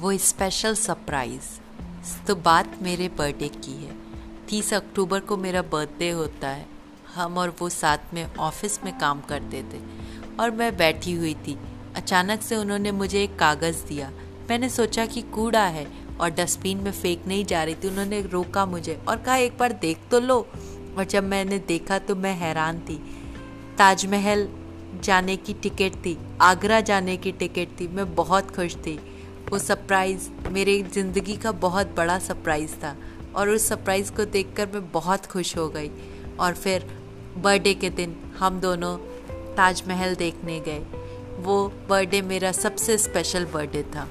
वो special surprise तो बात मेरे बर्थडे की है। तीस अक्टूबर को मेरा बर्थडे होता है। हम और वो साथ में ऑफ़िस में काम करते थे। और मैं बैठी हुई थी। अचानक से उन्होंने मुझे एक कागज़ दिया। मैंने सोचा कि कूड़ा है और डस्टबिन में फेंक नहीं जा रही थी। उन्होंने रोका मुझे और कहा, एक बार देख तो लो। और जब मैंने देखा तो मैं हैरान थी। ताजमहल जाने की टिकट थी। आगरा जाने की टिकट थी। मैं बहुत खुश थी। वो सरप्राइज़ मेरे ज़िंदगी का बहुत बड़ा सरप्राइज़ था। और उस सरप्राइज़ को देखकर मैं बहुत खुश हो गई। और फिर बर्थडे के दिन हम दोनों ताजमहल देखने गए। वो बर्थडे मेरा सबसे स्पेशल बर्थडे था।